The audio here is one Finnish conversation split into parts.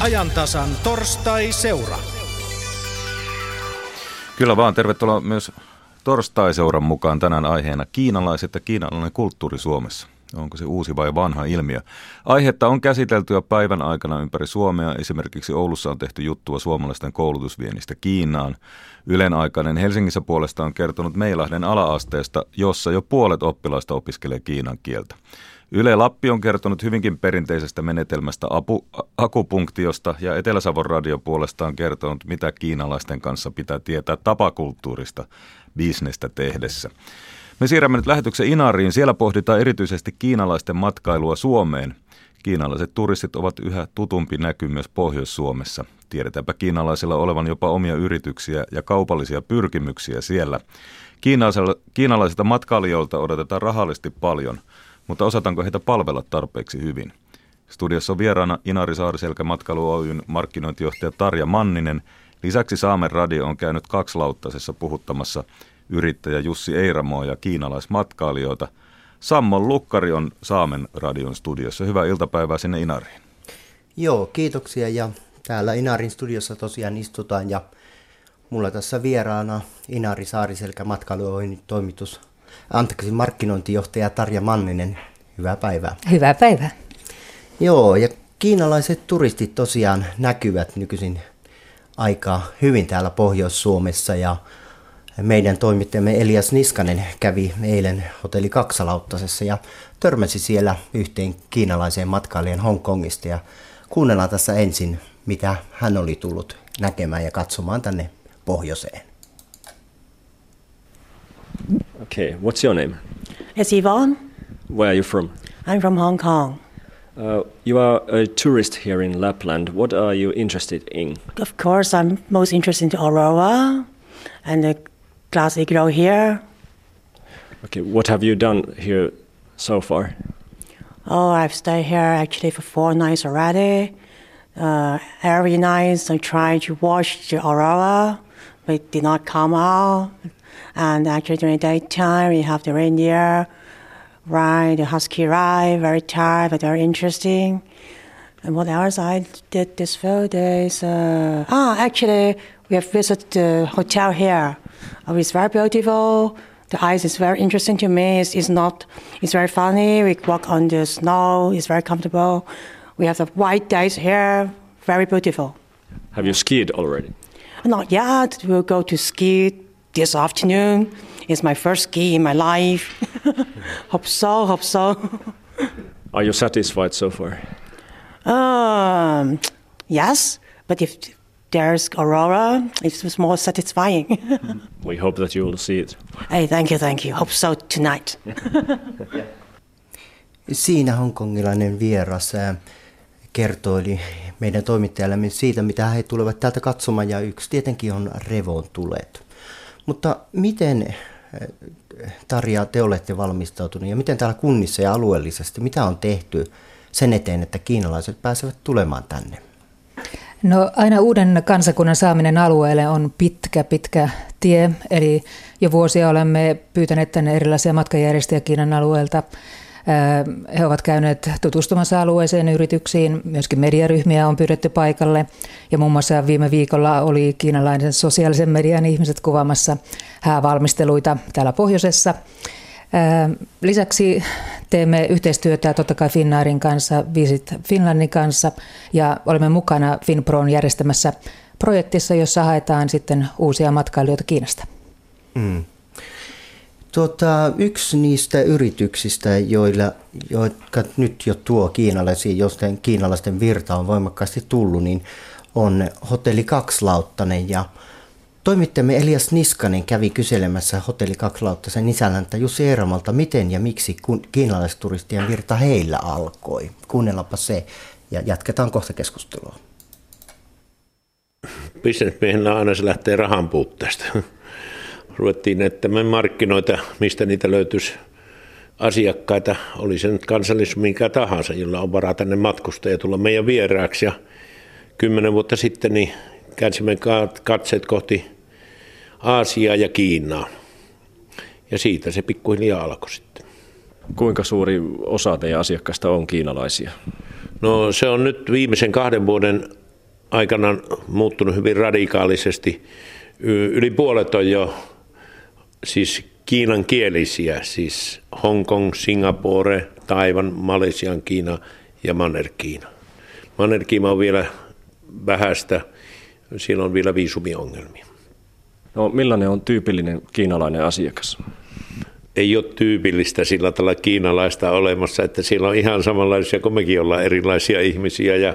ajantasan torstai-seura. Kyllä vaan, tervetuloa myös torstai-seuran mukaan tänään aiheena kiinalaiset ja kiinalainen kulttuuri Suomessa. Onko se uusi vai vanha ilmiö? Aihetta on käsitelty jo päivän aikana ympäri Suomea. Esimerkiksi Oulussa on tehty juttua suomalaisten koulutusviennistä Kiinaan. Ylen aikainen Helsingissä puolesta on kertonut Meilahden alaasteesta, jossa jo puolet oppilaista opiskelee kiinan kieltä. Yle Lappi on kertonut hyvinkin perinteisestä menetelmästä apu, akupunktiosta ja Etelä-Savon radio puolestaan kertonut, mitä kiinalaisten kanssa pitää tietää tapakulttuurista bisnestä tehdessä. Me siirrämme nyt lähetyksen Inariin. Siellä pohditaan erityisesti kiinalaisten matkailua Suomeen. Kiinalaiset turistit ovat yhä tutumpi näky myös Pohjois-Suomessa. Tiedetäänpä kiinalaisilla olevan jopa omia yrityksiä ja kaupallisia pyrkimyksiä siellä. Kiinalaisilta matkailijoilta odotetaan rahallisesti paljon, mutta osataanko heitä palvella tarpeeksi hyvin? Studiossa on vieraana Inari Saariselkä Matkailu Oyn markkinointijohtaja Tarja Manninen. Lisäksi Saamen radio on käynyt kaksilauttaisessa puhuttamassa – yrittäjä Jussi Eiramoa ja kiinalaismatkailijoita. Sammon Lukkari on Saamen radion studiossa. Hyvää iltapäivää sinne Inariin. Joo, kiitoksia ja täällä Inarin studiossa tosiaan istutaan ja mulla tässä vieraana Inari Saariselkä matkailuohjelman toimitus, anteeksi, markkinointijohtaja Tarja Manninen. Hyvää päivää. Hyvää päivää. Joo, ja kiinalaiset turistit tosiaan näkyvät nykyisin aika hyvin täällä Pohjois-Suomessa ja meidän toimittajamme Elias Niskanen kävi eilen hotelli Kaksalauttasessa ja törmäsi siellä yhteen kiinalaiseen matkailijan Hongkongista ja kuunnellaan tässä ensin, mitä hän oli tullut näkemään ja katsomaan tänne pohjoiseen. Okay, what's your name? It's Yvonne. Where are you from? I'm from Hong Kong. Uh, you are a tourist here in Lapland. What are you interested in? Of course, I'm most interested in aurora and the classic grow here. Okay, what have you done here so far? Oh, I've stayed here actually for four nights already. Uh, every night I try to watch the aurora, but it did not come out. And actually during daytime, we have the reindeer ride, the husky ride, very tired but very interesting. And what else I did this few days? Uh, ah, actually, we have visited the hotel here. Oh, it's very beautiful. The ice is very interesting to me. It's, it's not. It's very funny. We walk on the snow. It's very comfortable. We have the white days here. Very beautiful. Have you skied already? Not yet. We'll go to ski this afternoon. is my first ski in my life. hope so. Hope so. Are you satisfied so far? Um, yes, but if there's aurora, it's more satisfying. we hope that you will see it. Hey, thank you, thank you. Hope so tonight. Siinä hongkongilainen vieras kertoi meidän toimittajalle siitä, mitä he tulevat täältä katsomaan, ja yksi tietenkin on revon tulet. Mutta miten, Tarja, te olette valmistautuneet, ja miten täällä kunnissa ja alueellisesti, mitä on tehty sen eteen, että kiinalaiset pääsevät tulemaan tänne? No aina uuden kansakunnan saaminen alueelle on pitkä, pitkä tie. Eli jo vuosia olemme pyytäneet tänne erilaisia matkajärjestäjiä Kiinan alueelta. He ovat käyneet tutustumassa alueeseen yrityksiin, myöskin mediaryhmiä on pyydetty paikalle. Ja muun muassa viime viikolla oli kiinalainen sosiaalisen median ihmiset kuvaamassa häävalmisteluita täällä pohjoisessa. Lisäksi teemme yhteistyötä totta kai Finnairin kanssa, Visit Finlandin kanssa ja olemme mukana Finpron järjestämässä projektissa, jossa haetaan sitten uusia matkailijoita Kiinasta. Mm. Tuota, yksi niistä yrityksistä, joilla, jotka nyt jo tuo kiinalaisia, josten kiinalaisten virta on voimakkaasti tullut, niin on Hotelli Kakslauttanen ja Toimittajamme Elias Niskanen kävi kyselemässä hotelli Kakslauttasen isännältä Jussi Eeramalta, miten ja miksi kiinalaisturistien virta heillä alkoi. Kuunnellaanpa se ja jatketaan kohta keskustelua. Bisnesmiehenä aina se lähtee rahan puutteesta. Ruvettiin ettämään markkinoita, mistä niitä löytyisi asiakkaita, oli se nyt kansallisuus minkä tahansa, jolla on varaa tänne matkustaa ja tulla meidän vieraaksi. Ja kymmenen vuotta sitten niin käänsimme katseet kohti Aasiaa ja Kiinaa. Ja siitä se pikkuhiljaa alkoi sitten. Kuinka suuri osa teidän asiakkaista on kiinalaisia? No se on nyt viimeisen kahden vuoden aikana muuttunut hyvin radikaalisesti. Yli puolet on jo siis Kiinan kielisiä, siis Hongkong, Singapore, Taivan, Malesian, Kiina ja Manner-Kiina. Manner-Kiina on vielä vähäistä, siellä on vielä viisumiongelmia. No millainen on tyypillinen kiinalainen asiakas? Ei ole tyypillistä sillä tavalla kiinalaista olemassa, että siellä on ihan samanlaisia kuin mekin ollaan erilaisia ihmisiä ja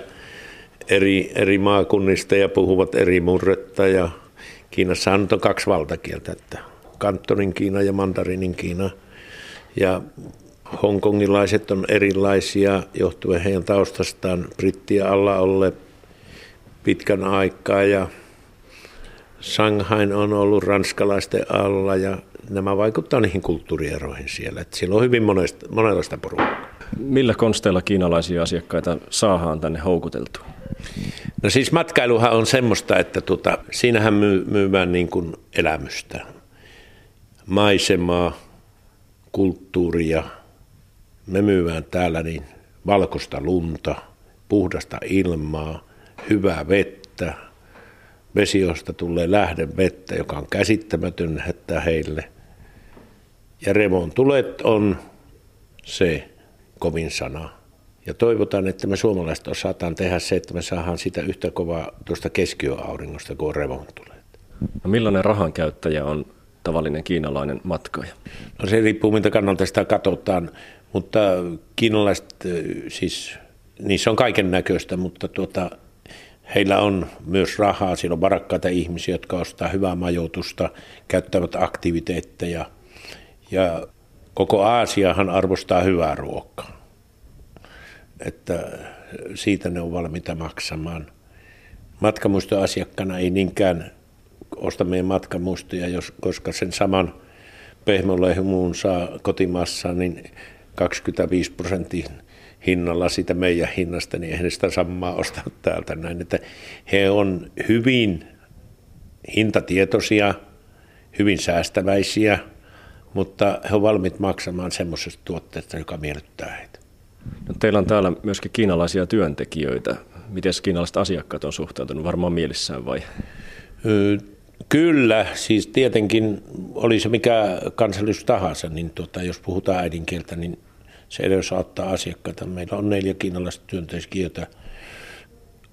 eri, eri maakunnista ja puhuvat eri murretta ja Kiinassa on kaksi valtakieltä, että Kantonin Kiina ja Mandarinin Kiina. Ja hongkongilaiset on erilaisia johtuen heidän taustastaan brittiä alla olle pitkän aikaa ja Shanghain on ollut ranskalaisten alla ja nämä vaikuttaa niihin kulttuurieroihin siellä. Että siellä on hyvin monesta, monenlaista porukkaa. Millä konsteilla kiinalaisia asiakkaita saadaan tänne houkuteltua? No siis matkailuhan on semmoista, että tuota, siinähän myy, myydään niin kuin elämystä, maisemaa, kulttuuria. Me myydään täällä niin valkoista lunta, puhdasta ilmaa, hyvää vettä, vesiosta tulee vettä, joka on käsittämätön hättä heille. Ja tulet on se kovin sana. Ja toivotaan, että me suomalaiset osataan tehdä se, että me saadaan sitä yhtä kovaa tuosta keskiöauringosta kuin revontuleet. No millainen rahan käyttäjä on tavallinen kiinalainen matkaaja? No se riippuu, mitä kannalta sitä katsotaan, mutta kiinalaiset, siis niissä on kaiken näköistä, mutta tuota, heillä on myös rahaa, siellä on varakkaita ihmisiä, jotka ostaa hyvää majoitusta, käyttävät aktiviteetteja ja koko Aasiahan arvostaa hyvää ruokaa että siitä ne on valmiita maksamaan. Matkamuistoasiakkana ei niinkään osta meidän matkamuistoja, jos, koska sen saman pehmolehmuun saa kotimassa, niin 25 prosentin hinnalla sitä meidän hinnasta, niin eihän sitä samaa ostaa täältä näin. Että he on hyvin hintatietoisia, hyvin säästäväisiä, mutta he ovat valmiit maksamaan semmoisesta tuotteesta, joka miellyttää heitä. No, teillä on täällä myöskin kiinalaisia työntekijöitä. Miten kiinalaiset asiakkaat on suhtautunut? Varmaan mielissään vai? Kyllä, siis tietenkin oli se mikä kansallisuus tahansa, niin tuota, jos puhutaan äidinkieltä, niin se edes saattaa asiakkaita. Meillä on neljä kiinalaista työntekijöitä.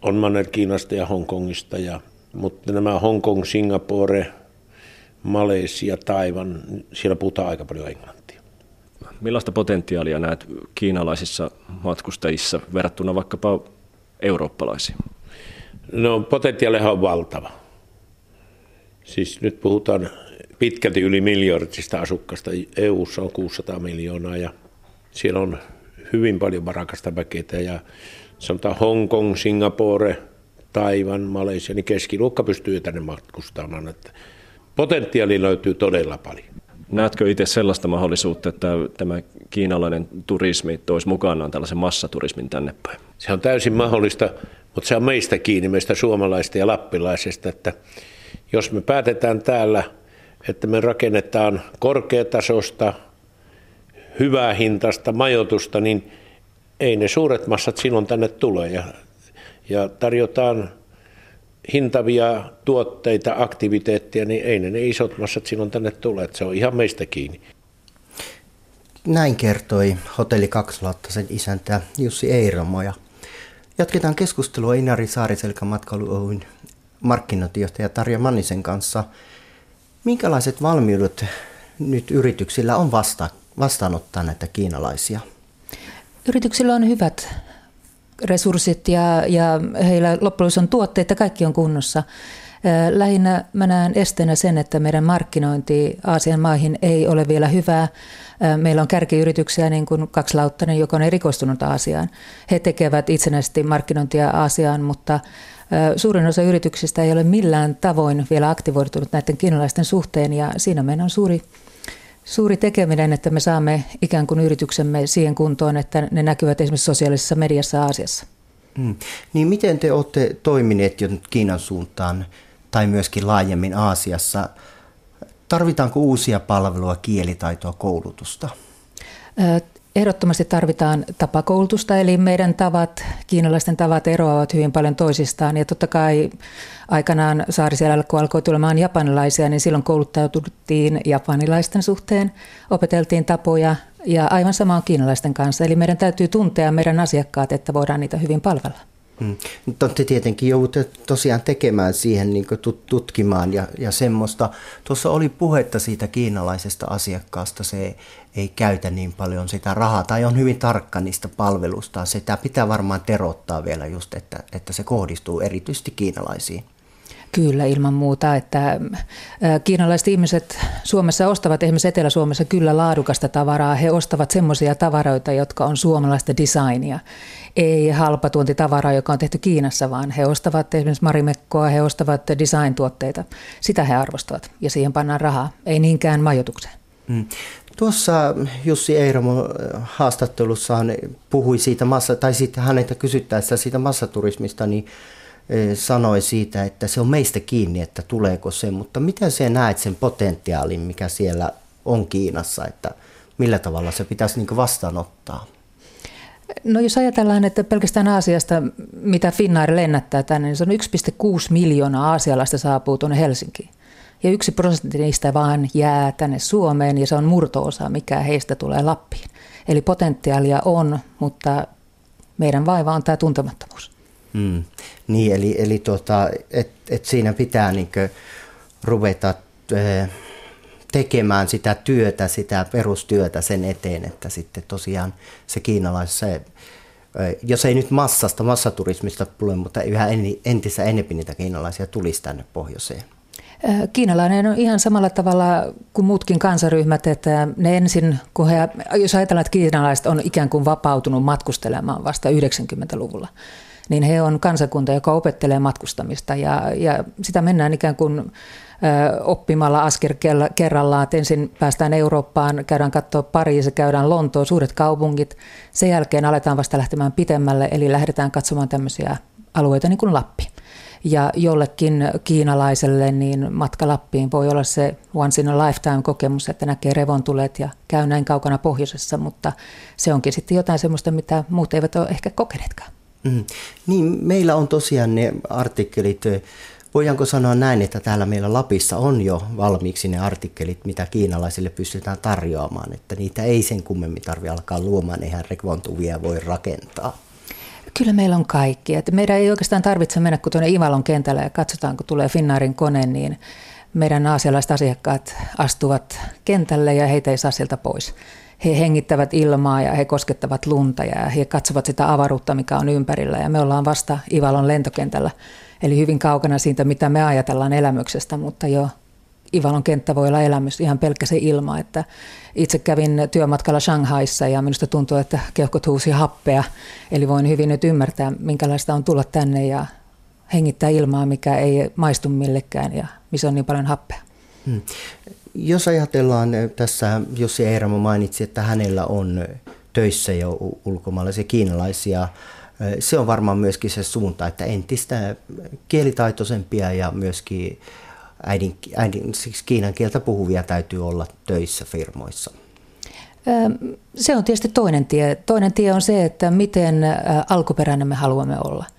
On Manner-Kiinasta ja Hongkongista, ja, mutta nämä Hongkong, Singapore, Malesia, Taivan, siellä puhutaan aika paljon englantia. Millaista potentiaalia näet kiinalaisissa matkustajissa verrattuna vaikkapa eurooppalaisiin? No potentiaalihan on valtava. Siis nyt puhutaan pitkälti yli miljardista asukasta. EU:ssa on 600 miljoonaa ja siellä on hyvin paljon varakasta väkeä ja sanotaan Hongkong, Singapore, Taivan, Malesia, niin keskiluokka pystyy tänne matkustamaan. Että potentiaali löytyy todella paljon. Näetkö itse sellaista mahdollisuutta, että tämä kiinalainen turismi toisi mukanaan tällaisen massaturismin tänne päin? Se on täysin mahdollista, mutta se on meistä kiinni, meistä suomalaista ja lappilaisista, että jos me päätetään täällä, että me rakennetaan korkeatasosta, hyvää hintasta majoitusta, niin ei ne suuret massat silloin tänne tule ja, ja tarjotaan hintavia tuotteita, aktiviteettia, niin ei ne, ne isot massat silloin tänne tule. Että se on ihan meistä kiinni. Näin kertoi Hotelli 2000 sen isäntä Jussi Eiromo. Ja jatketaan keskustelua Inari Saariselkä matkailu Oyn markkinointijohtaja Tarja Mannisen kanssa. Minkälaiset valmiudet nyt yrityksillä on vasta, vastaanottaa näitä kiinalaisia? Yrityksillä on hyvät resurssit ja, ja heillä loppujen on tuotteita, kaikki on kunnossa. Lähinnä mä näen esteenä sen, että meidän markkinointi Aasian maihin ei ole vielä hyvää. Meillä on kärkiyrityksiä, niin kuin kaksi Lauttanen, joka on erikoistunut Aasiaan. He tekevät itsenäisesti markkinointia Aasiaan, mutta suurin osa yrityksistä ei ole millään tavoin vielä aktivoitunut näiden kiinalaisten suhteen ja siinä meidän on suuri suuri tekeminen, että me saamme ikään kuin yrityksemme siihen kuntoon, että ne näkyvät esimerkiksi sosiaalisessa mediassa Aasiassa. Mm. Niin miten te olette toimineet jo Kiinan suuntaan tai myöskin laajemmin Aasiassa? Tarvitaanko uusia palvelua, kielitaitoa, koulutusta? Ehdottomasti tarvitaan tapakoulutusta, eli meidän tavat, kiinalaisten tavat eroavat hyvin paljon toisistaan. Ja totta kai aikanaan Saariselällä, kun alkoi tulemaan japanilaisia, niin silloin kouluttaututtiin japanilaisten suhteen, opeteltiin tapoja ja aivan sama on kiinalaisten kanssa. Eli meidän täytyy tuntea meidän asiakkaat, että voidaan niitä hyvin palvella. Mm. Te tietenkin joudutte tosiaan tekemään siihen, niin tutkimaan ja, ja semmoista. Tuossa oli puhetta siitä kiinalaisesta asiakkaasta, se ei käytä niin paljon sitä rahaa tai on hyvin tarkka niistä palvelusta. Sitä pitää varmaan terottaa vielä just, että, että se kohdistuu erityisesti kiinalaisiin. Kyllä, ilman muuta, että kiinalaiset ihmiset Suomessa ostavat, esimerkiksi Etelä-Suomessa kyllä laadukasta tavaraa. He ostavat semmoisia tavaroita, jotka on suomalaista designia. Ei halpatuontitavaraa, joka on tehty Kiinassa, vaan he ostavat esimerkiksi marimekkoa, he ostavat design-tuotteita. Sitä he arvostavat ja siihen pannaan rahaa, ei niinkään majoitukseen. Mm. Tuossa Jussi Eiramo haastattelussaan puhui siitä massa, tai sitten häneltä kysyttäessä siitä massaturismista, niin sanoi siitä, että se on meistä kiinni, että tuleeko se, mutta miten se näet sen potentiaalin, mikä siellä on Kiinassa, että millä tavalla se pitäisi niin vastaanottaa? No jos ajatellaan, että pelkästään Aasiasta, mitä Finnair lennättää tänne, niin se on 1,6 miljoonaa aasialaista saapuu tuonne Helsinkiin. Ja yksi prosentti niistä vaan jää tänne Suomeen ja se on murtoosa, mikä heistä tulee Lappiin. Eli potentiaalia on, mutta meidän vaiva on tämä tuntemattomuus. Mm. Niin, eli, eli tota, et, et siinä pitää niin ruveta eh, tekemään sitä työtä, sitä perustyötä sen eteen, että sitten tosiaan se kiinalais, se, eh, jos ei nyt massasta, massaturismista tule, mutta yhä entistä enemmän niitä kiinalaisia tulisi tänne pohjoiseen. Eh, kiinalainen on ihan samalla tavalla kuin muutkin kansaryhmät, että ne ensin, kun he, jos ajatellaan, että kiinalaiset on ikään kuin vapautunut matkustelemaan vasta 90-luvulla, niin he on kansakunta, joka opettelee matkustamista ja, ja sitä mennään ikään kuin oppimalla asker kerrallaan, että ensin päästään Eurooppaan, käydään katsoa Pariisi, käydään Lontoon, suuret kaupungit. Sen jälkeen aletaan vasta lähtemään pitemmälle, eli lähdetään katsomaan tämmöisiä alueita niin kuin Lappi. Ja jollekin kiinalaiselle niin matka Lappiin voi olla se once in a lifetime kokemus, että näkee revontulet ja käy näin kaukana pohjoisessa, mutta se onkin sitten jotain semmoista, mitä muut eivät ole ehkä kokeneetkaan. Mm. Niin, meillä on tosiaan ne artikkelit, voidaanko sanoa näin, että täällä meillä Lapissa on jo valmiiksi ne artikkelit, mitä kiinalaisille pystytään tarjoamaan, että niitä ei sen kummemmin tarvitse alkaa luomaan, eihän rekontuvia voi rakentaa. Kyllä meillä on kaikki. Että meidän ei oikeastaan tarvitse mennä kuin tuonne Ivalon kentälle ja katsotaan, kun tulee Finnaarin kone, niin meidän aasialaiset asiakkaat astuvat kentälle ja heitä ei saa sieltä pois he hengittävät ilmaa ja he koskettavat lunta ja he katsovat sitä avaruutta, mikä on ympärillä. Ja me ollaan vasta Ivalon lentokentällä, eli hyvin kaukana siitä, mitä me ajatellaan elämyksestä, mutta jo Ivalon kenttä voi olla elämys ihan pelkkä se ilma, että itse kävin työmatkalla Shanghaissa ja minusta tuntuu, että keuhkot huusi happea, eli voin hyvin nyt ymmärtää, minkälaista on tulla tänne ja hengittää ilmaa, mikä ei maistu millekään ja missä on niin paljon happea. Hmm. Jos ajatellaan eh, tässä, Jussi Eiramo mainitsi, että hänellä on töissä jo ulkomaalaisia kiinalaisia, eh, se on varmaan myöskin se suunta, että entistä kielitaitoisempia ja myöskin äidin, äidin, siis kiinan kieltä puhuvia täytyy olla töissä firmoissa. Se on tietysti toinen tie. Toinen tie on se, että miten alkuperäinen me haluamme olla –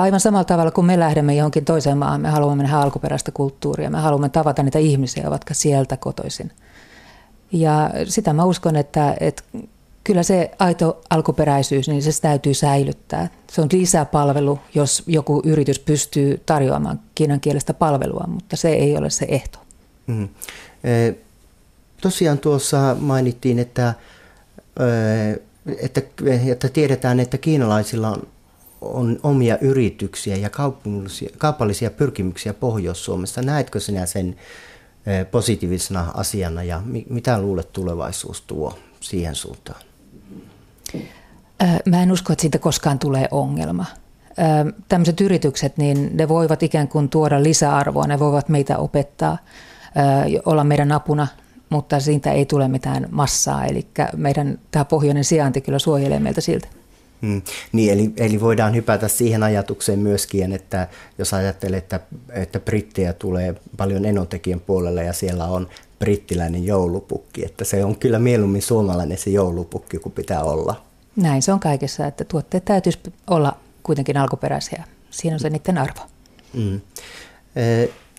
Aivan samalla tavalla kuin me lähdemme johonkin toiseen maahan, me haluamme nähdä alkuperäistä kulttuuria, me haluamme tavata niitä ihmisiä, jotka sieltä kotoisin. Ja sitä mä uskon, että, että kyllä se aito alkuperäisyys, niin se täytyy säilyttää. Se on lisäpalvelu, jos joku yritys pystyy tarjoamaan kiinankielistä palvelua, mutta se ei ole se ehto. Mm. tosiaan tuossa mainittiin, että, että, että tiedetään, että kiinalaisilla on on omia yrityksiä ja kaupallisia pyrkimyksiä Pohjois-Suomessa. Näetkö sinä sen positiivisena asiana ja mitä luulet tulevaisuus tuo siihen suuntaan? Mä en usko, että siitä koskaan tulee ongelma. Tämmöiset yritykset, niin ne voivat ikään kuin tuoda lisäarvoa, ne voivat meitä opettaa, olla meidän apuna, mutta siitä ei tule mitään massaa. Eli meidän tämä pohjoinen sijainti kyllä suojelee meiltä siltä. Hmm. Niin, eli, eli voidaan hypätä siihen ajatukseen myöskin, että jos ajattelee, että, että brittejä tulee paljon enotekijän puolelle ja siellä on brittiläinen joulupukki, että se on kyllä mieluummin suomalainen se joulupukki kuin pitää olla. Näin se on kaikessa, että tuotteet täytyisi olla kuitenkin alkuperäisiä. Siinä on se niiden arvo. Mm.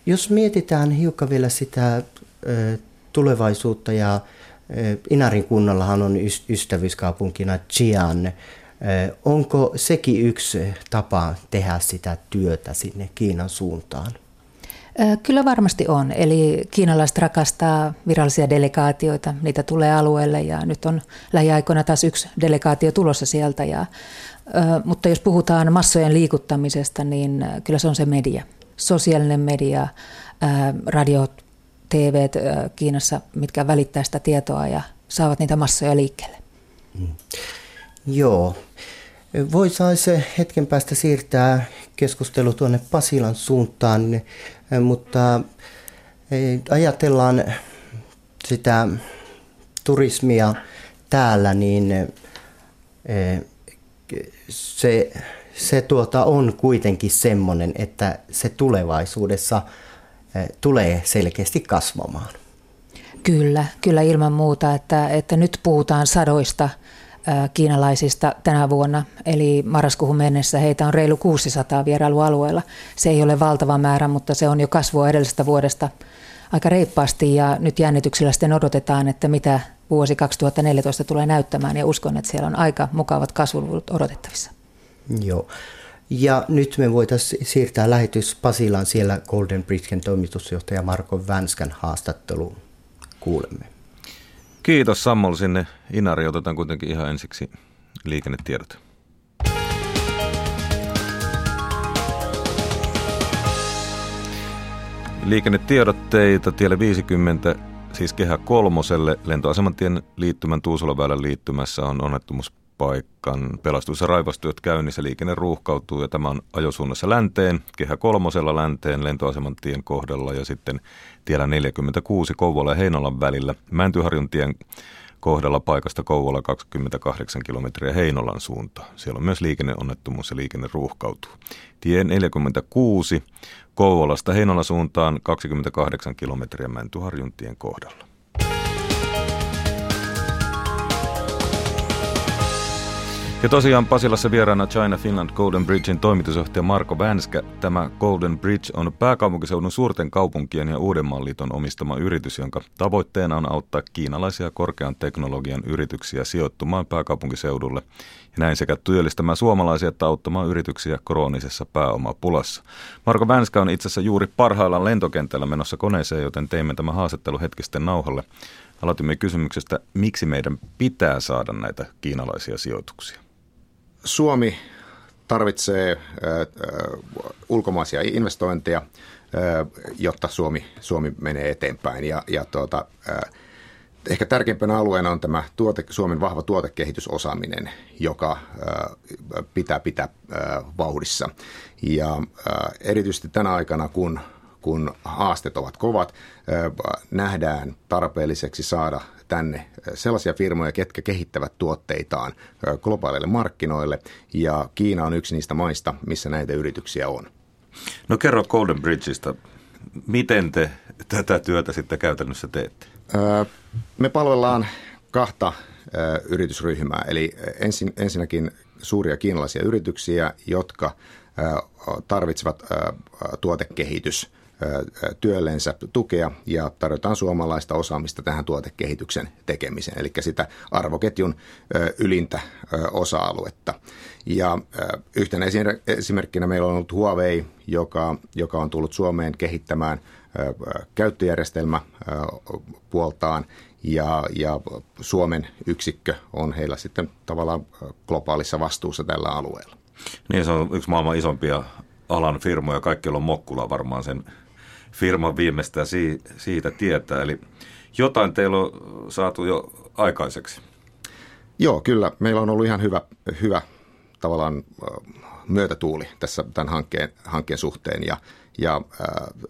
Jos mietitään hiukan vielä sitä tulevaisuutta ja Inarin kunnallahan on ystävyyskaupunkina Chian. Onko sekin yksi tapa tehdä sitä työtä sinne Kiinan suuntaan? Kyllä varmasti on. Eli kiinalaiset rakastaa virallisia delegaatioita. Niitä tulee alueelle ja nyt on lähiaikoina taas yksi delegaatio tulossa sieltä. Ja, mutta jos puhutaan massojen liikuttamisesta, niin kyllä se on se media. Sosiaalinen media, radiot, TV Kiinassa, mitkä välittää sitä tietoa ja saavat niitä massoja liikkeelle. Mm. Joo. Voitaisiin hetken päästä siirtää keskustelu tuonne Pasilan suuntaan, mutta ajatellaan sitä turismia täällä, niin se, se tuota on kuitenkin semmoinen, että se tulevaisuudessa tulee selkeästi kasvamaan. Kyllä, kyllä ilman muuta, että, että nyt puhutaan sadoista kiinalaisista tänä vuonna, eli marraskuuhun mennessä heitä on reilu 600 vierailualueella. Se ei ole valtava määrä, mutta se on jo kasvua edellisestä vuodesta aika reippaasti ja nyt jännityksellä sitten odotetaan, että mitä vuosi 2014 tulee näyttämään ja uskon, että siellä on aika mukavat kasvuluvut odotettavissa. Joo. Ja nyt me voitaisiin siirtää lähetys Pasilaan siellä Golden Bridgen toimitusjohtaja Marko Vänskän haastatteluun. Kuulemme. Kiitos Sammol sinne. Inari otetaan kuitenkin ihan ensiksi liikennetiedot. Liikennetiedotteita tielle 50, siis kehä kolmoselle, lentoasemantien liittymän Tuusuloväylän liittymässä on onnettomuus paikan pelastus- ja raivastyöt käynnissä. Liikenne ruuhkautuu ja tämä on ajosuunnassa länteen, kehä kolmosella länteen lentoaseman tien kohdalla ja sitten tiellä 46 Kouvola ja Heinolan välillä. Mäntyharjun tien kohdalla paikasta Kouvola 28 kilometriä Heinolan suuntaan. Siellä on myös liikenneonnettomuus ja liikenne ruuhkautuu. Tie 46 Kouvolasta Heinolan suuntaan 28 kilometriä Mäntyharjun tien kohdalla. Ja tosiaan Pasilassa vieraana China Finland Golden Bridgein toimitusjohtaja Marko Vänskä. Tämä Golden Bridge on pääkaupunkiseudun suurten kaupunkien ja Uudenmaan liiton omistama yritys, jonka tavoitteena on auttaa kiinalaisia korkean teknologian yrityksiä sijoittumaan pääkaupunkiseudulle ja näin sekä työllistämään suomalaisia että auttamaan yrityksiä kroonisessa pääomapulassa. Marko Vänskä on itse asiassa juuri parhaillaan lentokentällä menossa koneeseen, joten teimme tämä haastattelu hetkisten nauhalle. Aloitimme kysymyksestä, miksi meidän pitää saada näitä kiinalaisia sijoituksia. Suomi tarvitsee ulkomaisia investointeja, jotta Suomi, Suomi menee eteenpäin. Ja, ja tuota, ehkä tärkeimpänä alueena on tämä tuote, Suomen vahva tuotekehitysosaaminen, joka pitää pitää vauhdissa. Ja erityisesti tänä aikana, kun kun haasteet ovat kovat, nähdään tarpeelliseksi saada tänne sellaisia firmoja, ketkä kehittävät tuotteitaan globaaleille markkinoille, ja Kiina on yksi niistä maista, missä näitä yrityksiä on. No kerro Golden Bridgeista, miten te tätä työtä sitten käytännössä teette? Me palvellaan kahta yritysryhmää, eli ensin, ensinnäkin suuria kiinalaisia yrityksiä, jotka tarvitsevat tuotekehitys työllensä tukea ja tarjotaan suomalaista osaamista tähän tuotekehityksen tekemiseen, eli sitä arvoketjun ylintä osa-aluetta. Ja yhtenä esimerkkinä meillä on ollut Huawei, joka, joka on tullut Suomeen kehittämään käyttöjärjestelmä puoltaan ja, ja Suomen yksikkö on heillä sitten tavallaan globaalissa vastuussa tällä alueella. Niin, se on yksi maailman isompia alan firmoja. Kaikki on Mokkula varmaan sen firman viimeistään siitä tietää. Eli jotain teillä on saatu jo aikaiseksi. Joo, kyllä. Meillä on ollut ihan hyvä, hyvä tavallaan myötätuuli tässä tämän hankkeen, hankkeen suhteen. Ja, ja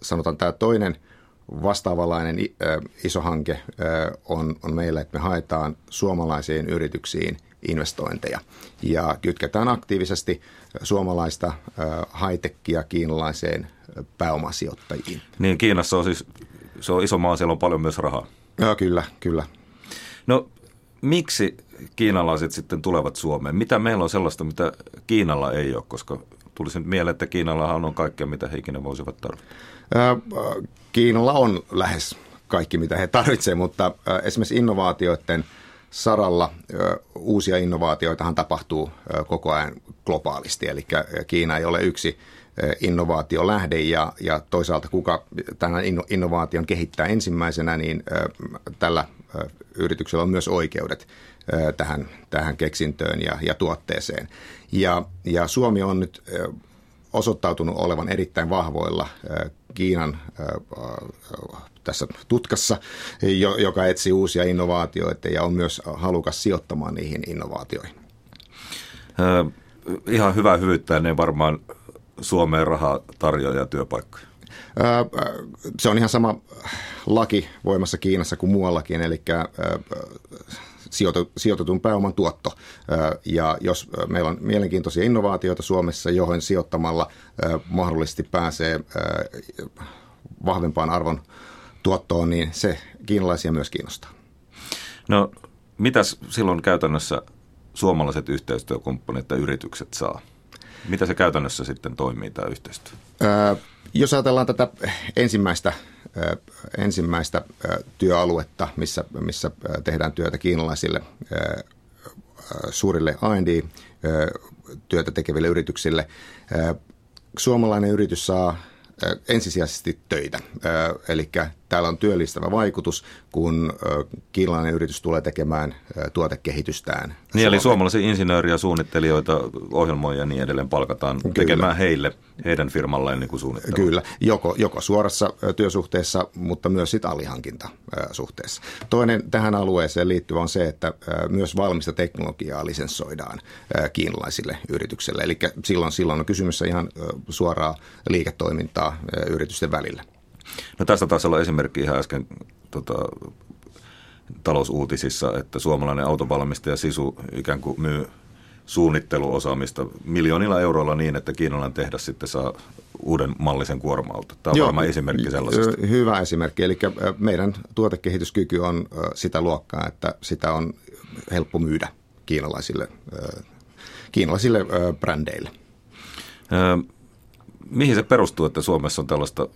sanotaan tämä toinen vastaavanlainen iso hanke on, on meillä, että me haetaan suomalaisiin yrityksiin investointeja ja kytketään aktiivisesti suomalaista high-techia kiinalaiseen pääomasijoittajiin. Niin, Kiinassa on siis se on iso maa, siellä on paljon myös rahaa. Joo, kyllä, kyllä. No miksi kiinalaiset sitten tulevat Suomeen? Mitä meillä on sellaista, mitä Kiinalla ei ole, koska tulisi nyt mieleen, että Kiinallahan on kaikkea, mitä he ikinä voisivat tarvita. Kiinalla on lähes kaikki, mitä he tarvitsevat, mutta esimerkiksi innovaatioiden saralla uusia innovaatioitahan tapahtuu koko ajan globaalisti, eli Kiina ei ole yksi innovaatiolähde ja, ja toisaalta kuka tämän innovaation kehittää ensimmäisenä, niin tällä yrityksellä on myös oikeudet tähän, tähän keksintöön ja, ja tuotteeseen. Ja, ja Suomi on nyt osoittautunut olevan erittäin vahvoilla Kiinan tässä tutkassa, joka etsii uusia innovaatioita ja on myös halukas sijoittamaan niihin innovaatioihin. Ihan hyvä hyvyyttä, ne varmaan Suomeen rahaa tarjoaa ja työpaikkoja. Se on ihan sama laki voimassa Kiinassa kuin muuallakin, eli sijoitetun pääoman tuotto. Ja jos meillä on mielenkiintoisia innovaatioita Suomessa, johon sijoittamalla mahdollisesti pääsee vahvempaan arvon tuottoon, niin se kiinalaisia myös kiinnostaa. No, mitäs silloin käytännössä suomalaiset yhteistyökumppanit ja yritykset saa? Mitä se käytännössä sitten toimii tämä yhteistyö? Jos ajatellaan tätä ensimmäistä ensimmäistä työaluetta, missä, missä tehdään työtä kiinalaisille suurille A&D-työtä tekeville yrityksille. Suomalainen yritys saa ensisijaisesti töitä. Eli täällä on työllistävä vaikutus, kun kiinalainen yritys tulee tekemään tuotekehitystään. Niin, eli suomalaisia insinööriä, suunnittelijoita, ohjelmoja ja niin edelleen palkataan Kyllä. tekemään heille, heidän firmalleen niin kuin suunnittelua. Kyllä, joko, joko suorassa työsuhteessa, mutta myös sit alihankintasuhteessa. Toinen tähän alueeseen liittyvä on se, että myös valmista teknologiaa lisenssoidaan kiinalaisille yrityksille. Eli silloin, silloin on kysymys ihan suoraa liiketoimintaa yritysten välillä. No tästä taisi olla esimerkki ihan äsken tota, talousuutisissa, että suomalainen autovalmistaja Sisu ikään kuin myy suunnitteluosaamista miljoonilla euroilla niin, että kiinalainen tehdas sitten saa uuden mallisen kuorma-auto. Tämä on Joo, varmaan esimerkki sellaisesta. Hyvä esimerkki. Eli meidän tuotekehityskyky on sitä luokkaa, että sitä on helppo myydä kiinalaisille, kiinalaisille brändeille. Mihin se perustuu, että Suomessa on tällaista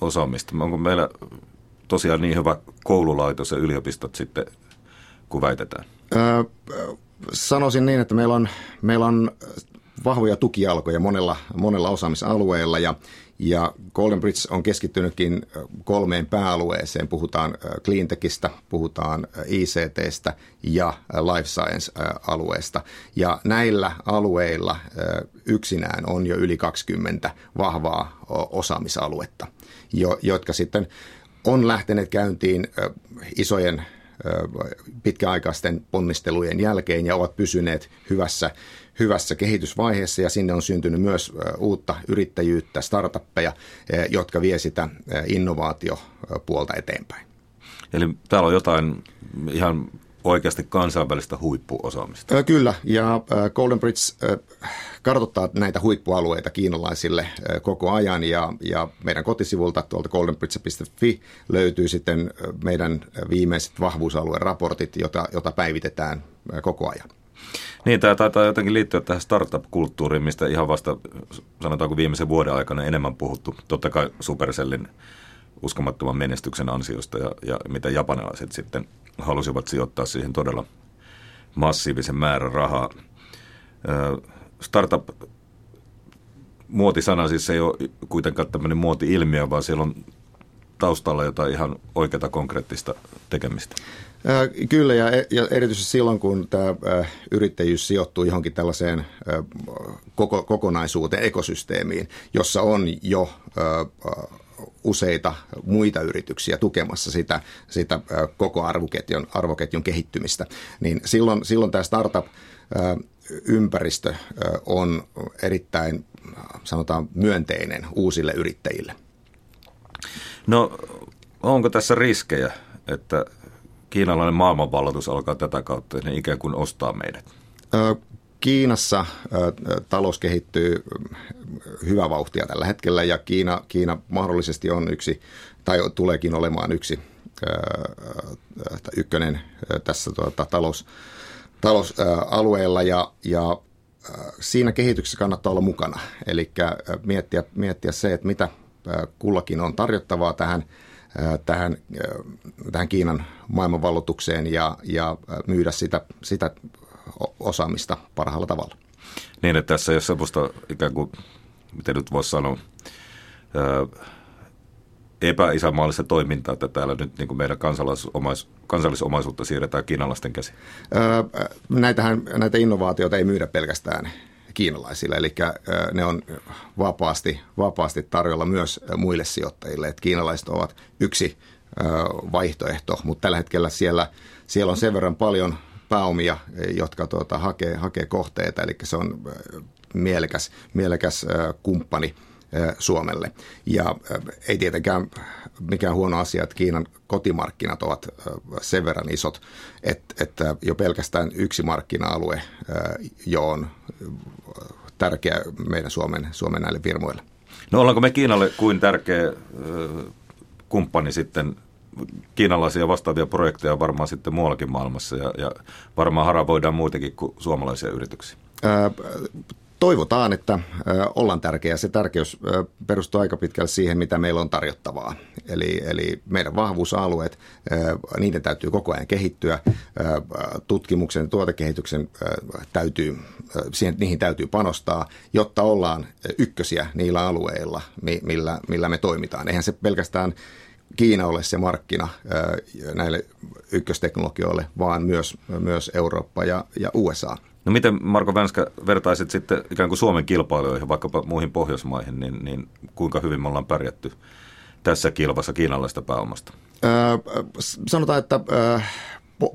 osaamista? Onko meillä tosiaan niin hyvä koululaitos ja yliopistot sitten, kun väitetään? Öö, sanoisin niin, että meillä on, meillä on vahvoja tukialkoja monella, monella osaamisalueella ja, ja Golden Bridge on keskittynytkin kolmeen pääalueeseen. Puhutaan cleantechistä, puhutaan ICTstä ja life science-alueesta. Ja näillä alueilla yksinään on jo yli 20 vahvaa osaamisaluetta, jotka sitten on lähteneet käyntiin isojen pitkäaikaisten ponnistelujen jälkeen ja ovat pysyneet hyvässä, hyvässä kehitysvaiheessa ja sinne on syntynyt myös uutta yrittäjyyttä, startuppeja, jotka vie sitä innovaatiopuolta eteenpäin. Eli täällä on jotain ihan oikeasti kansainvälistä huippuosaamista. Kyllä, ja Golden Bridge kartoittaa näitä huippualueita kiinalaisille koko ajan, ja, ja meidän kotisivulta tuolta goldenbridge.fi löytyy sitten meidän viimeiset vahvuusalueen raportit, jota, jota päivitetään koko ajan. Niin, tämä taitaa jotenkin liittyä tähän startup-kulttuuriin, mistä ihan vasta sanotaanko viimeisen vuoden aikana enemmän puhuttu. Totta kai Supercellin uskomattoman menestyksen ansiosta ja, ja mitä japanilaiset sitten halusivat sijoittaa siihen todella massiivisen määrän rahaa. Startup muotisana siis ei ole kuitenkaan tämmöinen muoti-ilmiö, vaan siellä on taustalla jotain ihan oikeata konkreettista tekemistä. Kyllä, ja, ja erityisesti silloin, kun tämä yrittäjyys sijoittuu johonkin tällaiseen koko, kokonaisuuteen, ekosysteemiin, jossa on jo useita muita yrityksiä tukemassa sitä, sitä koko arvoketjun, arvoketjun kehittymistä, niin silloin, silloin tämä startup ympäristö on erittäin, sanotaan, myönteinen uusille yrittäjille. No, onko tässä riskejä, että kiinalainen maailmanvalloitus alkaa tätä kautta, ne ikään kuin ostaa meidät? Kiinassa talous kehittyy hyvä vauhtia tällä hetkellä ja Kiina, Kiina mahdollisesti on yksi tai tuleekin olemaan yksi ykkönen tässä tuota, talous, talousalueella ja, ja siinä kehityksessä kannattaa olla mukana. Eli miettiä, miettiä se, että mitä kullakin on tarjottavaa tähän, tähän, tähän Kiinan maailmanvallotukseen ja, ja myydä sitä, sitä osaamista parhaalla tavalla. Niin, että tässä ei ole semmoista ikään kuin, miten nyt voisi sanoa, epäisämaallista toimintaa, että täällä nyt niin kuin meidän kansallisomais, kansallisomaisuutta siirretään kiinalaisten käsiin? Öö, näitähän, näitä innovaatioita ei myydä pelkästään kiinalaisille, eli ne on vapaasti, vapaasti tarjolla myös muille sijoittajille. Että kiinalaiset ovat yksi vaihtoehto, mutta tällä hetkellä siellä, siellä on sen verran paljon pääomia, jotka tuota, hakee, hakee kohteita, eli se on mielekäs, mielekäs kumppani – Suomelle. Ja ei tietenkään mikään huono asia, että Kiinan kotimarkkinat ovat sen verran isot, että, että jo pelkästään yksi markkina-alue jo on tärkeä meidän Suomen, Suomen näille firmoille. No ollaanko me Kiinalle kuin tärkeä kumppani sitten kiinalaisia vastaavia projekteja varmaan sitten muuallakin maailmassa ja, ja varmaan haravoidaan muitakin kuin suomalaisia yrityksiä? Toivotaan, että ollaan tärkeä. Se tärkeys perustuu aika pitkälle siihen, mitä meillä on tarjottavaa. Eli, eli meidän vahvuusalueet, niiden täytyy koko ajan kehittyä. Tutkimuksen ja tuotekehityksen täytyy, siihen, niihin täytyy panostaa, jotta ollaan ykkösiä niillä alueilla, millä, millä me toimitaan. Eihän se pelkästään Kiina ole se markkina näille ykkösteknologioille, vaan myös, myös Eurooppa ja, ja USA. No miten Marko Vänskä vertaisit sitten ikään kuin Suomen kilpailijoihin, vaikkapa muihin Pohjoismaihin, niin, niin kuinka hyvin me ollaan pärjätty tässä kilpassa kiinalaista pääomasta? Öö, sanotaan, että öö,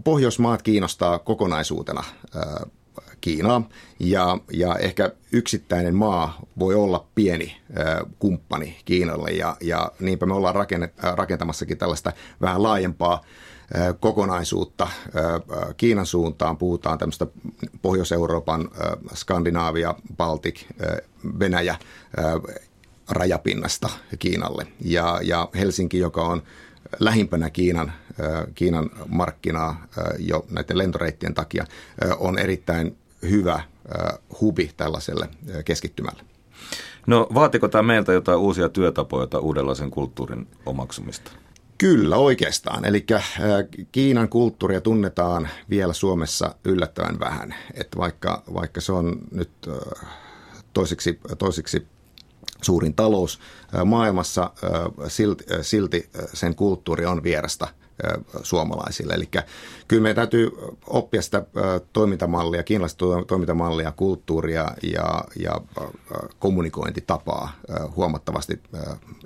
Pohjoismaat kiinnostaa kokonaisuutena öö, Kiinaa ja, ja ehkä yksittäinen maa voi olla pieni ö, kumppani Kiinalle ja, ja niinpä me ollaan rakennet, rakentamassakin tällaista vähän laajempaa kokonaisuutta Kiinan suuntaan. Puhutaan tämmöistä Pohjois-Euroopan, Skandinaavia, Baltik, Venäjä rajapinnasta Kiinalle. Ja, ja Helsinki, joka on lähimpänä Kiinan, Kiinan markkinaa jo näiden lentoreittien takia, on erittäin hyvä hubi tällaiselle keskittymälle. No vaatiko tämä meiltä jotain uusia työtapoja tai uudenlaisen kulttuurin omaksumista? Kyllä, oikeastaan. Eli äh, Kiinan kulttuuria tunnetaan vielä Suomessa yllättävän vähän. Että vaikka, vaikka se on nyt äh, toiseksi, toiseksi suurin talous äh, maailmassa, silti, silti sen kulttuuri on vierasta suomalaisille. Eli kyllä meidän täytyy oppia sitä toimintamallia, kiinalaista toimintamallia, kulttuuria ja, ja kommunikointitapaa huomattavasti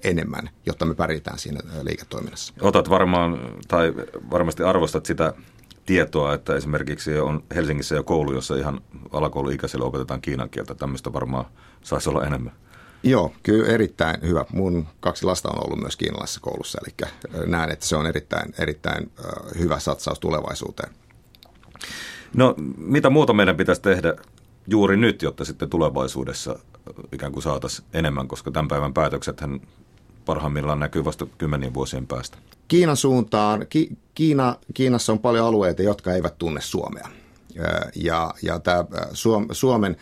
enemmän, jotta me pärjätään siinä liiketoiminnassa. Otat varmaan, tai varmasti arvostat sitä tietoa, että esimerkiksi on Helsingissä jo koulu, jossa ihan alakouluikäisille opetetaan kiinan kieltä. Tämmöistä varmaan saisi olla enemmän. Joo, kyllä erittäin hyvä. Mun kaksi lasta on ollut myös kiinalaisessa koulussa, eli näen, että se on erittäin, erittäin hyvä satsaus tulevaisuuteen. No, mitä muuta meidän pitäisi tehdä juuri nyt, jotta sitten tulevaisuudessa ikään kuin saataisiin enemmän, koska tämän päivän päätöksethän parhaimmillaan näkyy vasta kymmenien vuosien päästä. Kiinan suuntaan, Ki, Kiina, Kiinassa on paljon alueita, jotka eivät tunne Suomea. Ja, ja tämä Suomen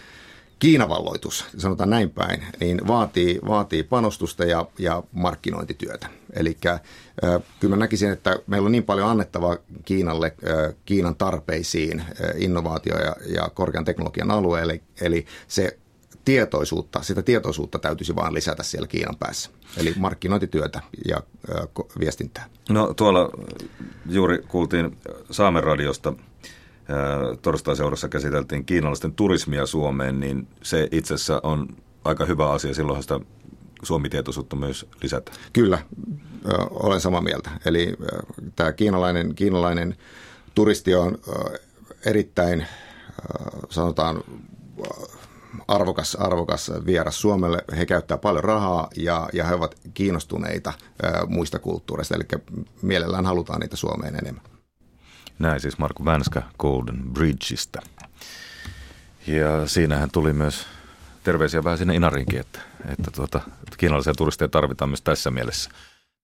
Kiinavalloitus, sanotaan näin päin, niin vaatii, vaatii panostusta ja, ja markkinointityötä. Eli kyllä mä näkisin, että meillä on niin paljon annettavaa Kiinalle, Kiinan tarpeisiin, innovaatio- ja, ja korkean teknologian alueelle, eli se tietoisuutta, sitä tietoisuutta täytyisi vaan lisätä siellä Kiinan päässä. Eli markkinointityötä ja viestintää. No tuolla juuri kuultiin Saamen radiosta torstaiseurassa käsiteltiin kiinalaisten turismia Suomeen, niin se itse asiassa on aika hyvä asia. Silloin sitä suomitietoisuutta myös lisätä. Kyllä, olen samaa mieltä. Eli tämä kiinalainen, kiinalainen turisti on erittäin, sanotaan, arvokas, arvokas vieras Suomelle. He käyttävät paljon rahaa ja, ja he ovat kiinnostuneita muista kulttuureista, eli mielellään halutaan niitä Suomeen enemmän. Näin siis Marko Vänskä Golden Bridgeista. Ja siinähän tuli myös terveisiä vähän sinne Inarinkin, että, että tuota, kiinalaisia turisteja tarvitaan myös tässä mielessä.